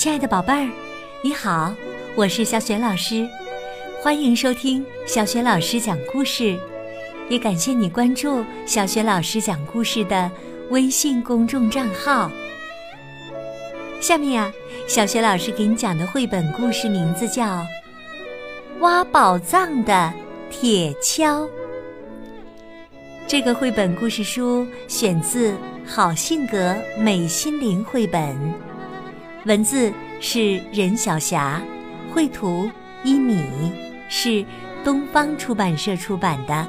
亲爱的宝贝儿，你好，我是小雪老师，欢迎收听小雪老师讲故事，也感谢你关注小雪老师讲故事的微信公众账号。下面啊，小雪老师给你讲的绘本故事名字叫《挖宝藏的铁锹》。这个绘本故事书选自《好性格美心灵》绘本。文字是任晓霞，绘图一米，是东方出版社出版的。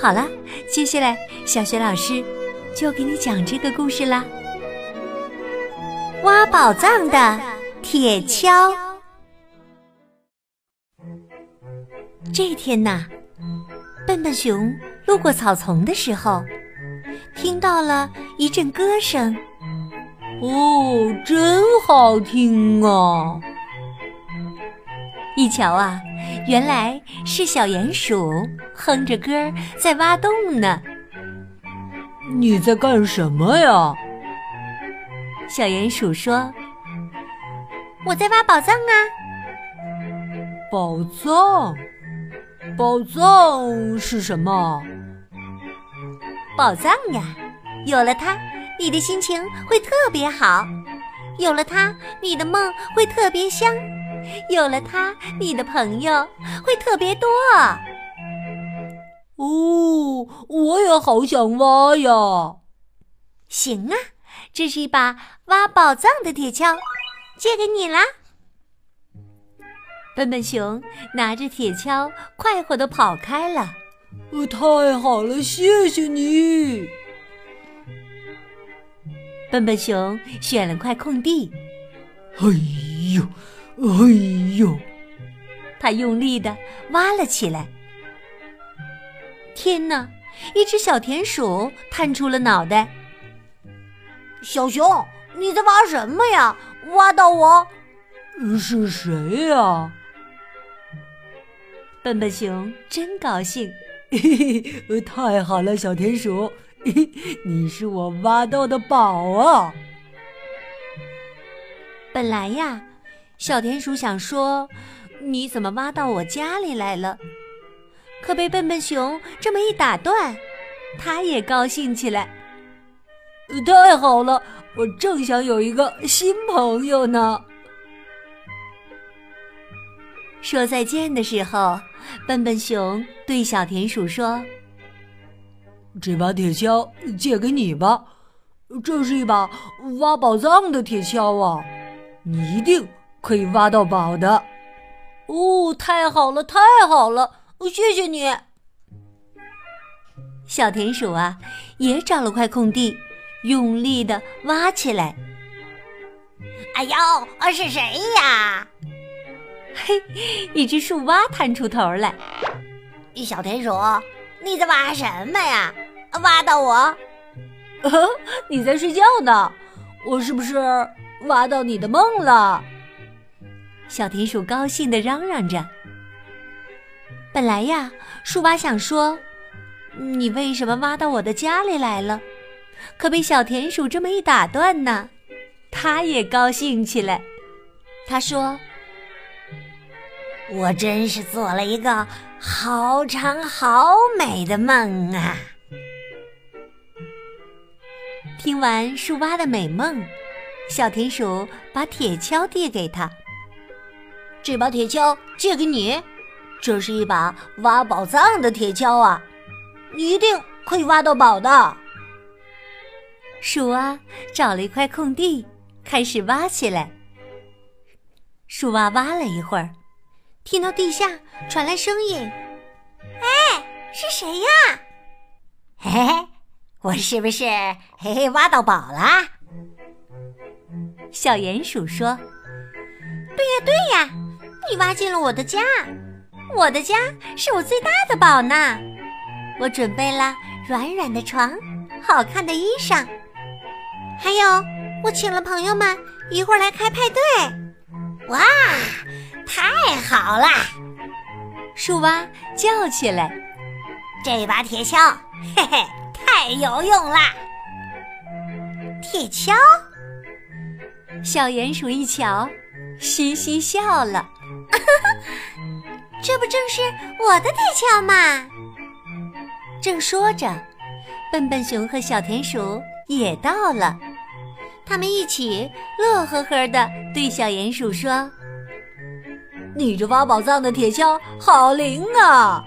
好了，接下来小雪老师就给你讲这个故事啦。挖宝藏的铁锹。这天呐，笨笨熊路过草丛的时候，听到了一阵歌声。哦，真好听啊！一瞧啊，原来是小鼹鼠哼着歌在挖洞呢。你在干什么呀？小鼹鼠说：“我在挖宝藏啊！宝藏，宝藏是什么？宝藏呀，有了它。”你的心情会特别好，有了它，你的梦会特别香，有了它，你的朋友会特别多。哦，我也好想挖呀！行啊，这是一把挖宝藏的铁锹，借给你啦。笨笨熊拿着铁锹，快活的跑开了。太好了，谢谢你。笨笨熊选了块空地，哎呦，哎呦！他用力的挖了起来。天哪！一只小田鼠探出了脑袋。小熊，你在挖什么呀？挖到我？是谁呀？笨笨熊真高兴，嘿嘿，太好了，小田鼠。你是我挖到的宝啊！本来呀，小田鼠想说：“你怎么挖到我家里来了？”可被笨笨熊这么一打断，他也高兴起来。太好了，我正想有一个新朋友呢。说再见的时候，笨笨熊对小田鼠说。这把铁锹借给你吧，这是一把挖宝藏的铁锹啊，你一定可以挖到宝的。哦，太好了，太好了，谢谢你。小田鼠啊，也找了块空地，用力的挖起来。哎呦，是谁呀？嘿，一只树蛙探出头来。小田鼠，你在挖什么呀？挖到我？你在睡觉呢？我是不是挖到你的梦了？小田鼠高兴的嚷嚷着。本来呀，树蛙想说：“你为什么挖到我的家里来了？”可被小田鼠这么一打断呢，他也高兴起来。他说：“我真是做了一个好长好美的梦啊！”听完树蛙的美梦，小田鼠把铁锹递给他。这把铁锹借给你，这是一把挖宝藏的铁锹啊，你一定可以挖到宝的。鼠蛙找了一块空地，开始挖起来。树蛙挖了一会儿，听到地下传来声音：“哎，是谁呀？”嘿嘿。我是不是嘿嘿挖到宝啦？小鼹鼠说：“对呀对呀，你挖进了我的家，我的家是我最大的宝呢。我准备了软软的床、好看的衣裳，还有我请了朋友们一会儿来开派对。哇，太好了！”树蛙叫起来：“这把铁锹，嘿嘿。”太有用啦！铁锹，小鼹鼠一瞧，嘻嘻笑了。这不正是我的铁锹吗？正说着，笨笨熊和小田鼠也到了。他们一起乐呵呵地对小鼹鼠说：“你这挖宝藏的铁锹好灵啊！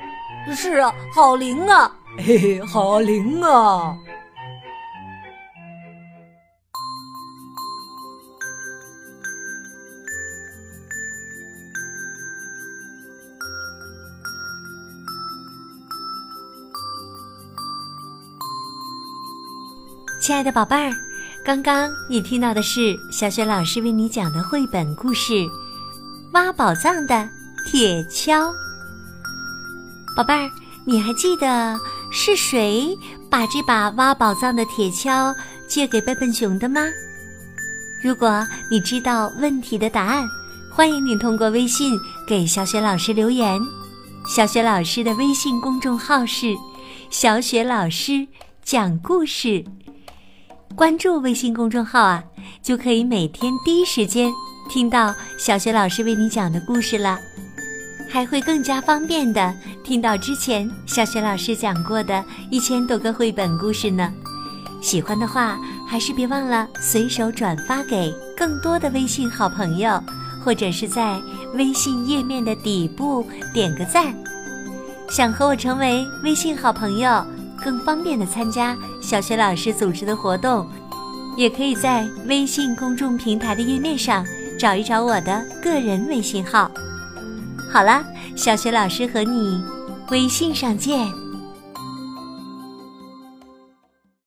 是啊，好灵啊！嘿嘿，好灵啊！”亲爱的宝贝儿，刚刚你听到的是小雪老师为你讲的绘本故事《挖宝藏的铁锹》。宝贝儿，你还记得是谁把这把挖宝藏的铁锹借给笨笨熊的吗？如果你知道问题的答案，欢迎你通过微信给小雪老师留言。小雪老师的微信公众号是“小雪老师讲故事”。关注微信公众号啊，就可以每天第一时间听到小学老师为你讲的故事了，还会更加方便的听到之前小学老师讲过的一千多个绘本故事呢。喜欢的话，还是别忘了随手转发给更多的微信好朋友，或者是在微信页面的底部点个赞。想和我成为微信好朋友？更方便的参加小学老师组织的活动，也可以在微信公众平台的页面上找一找我的个人微信号。好了，小学老师和你微信上见。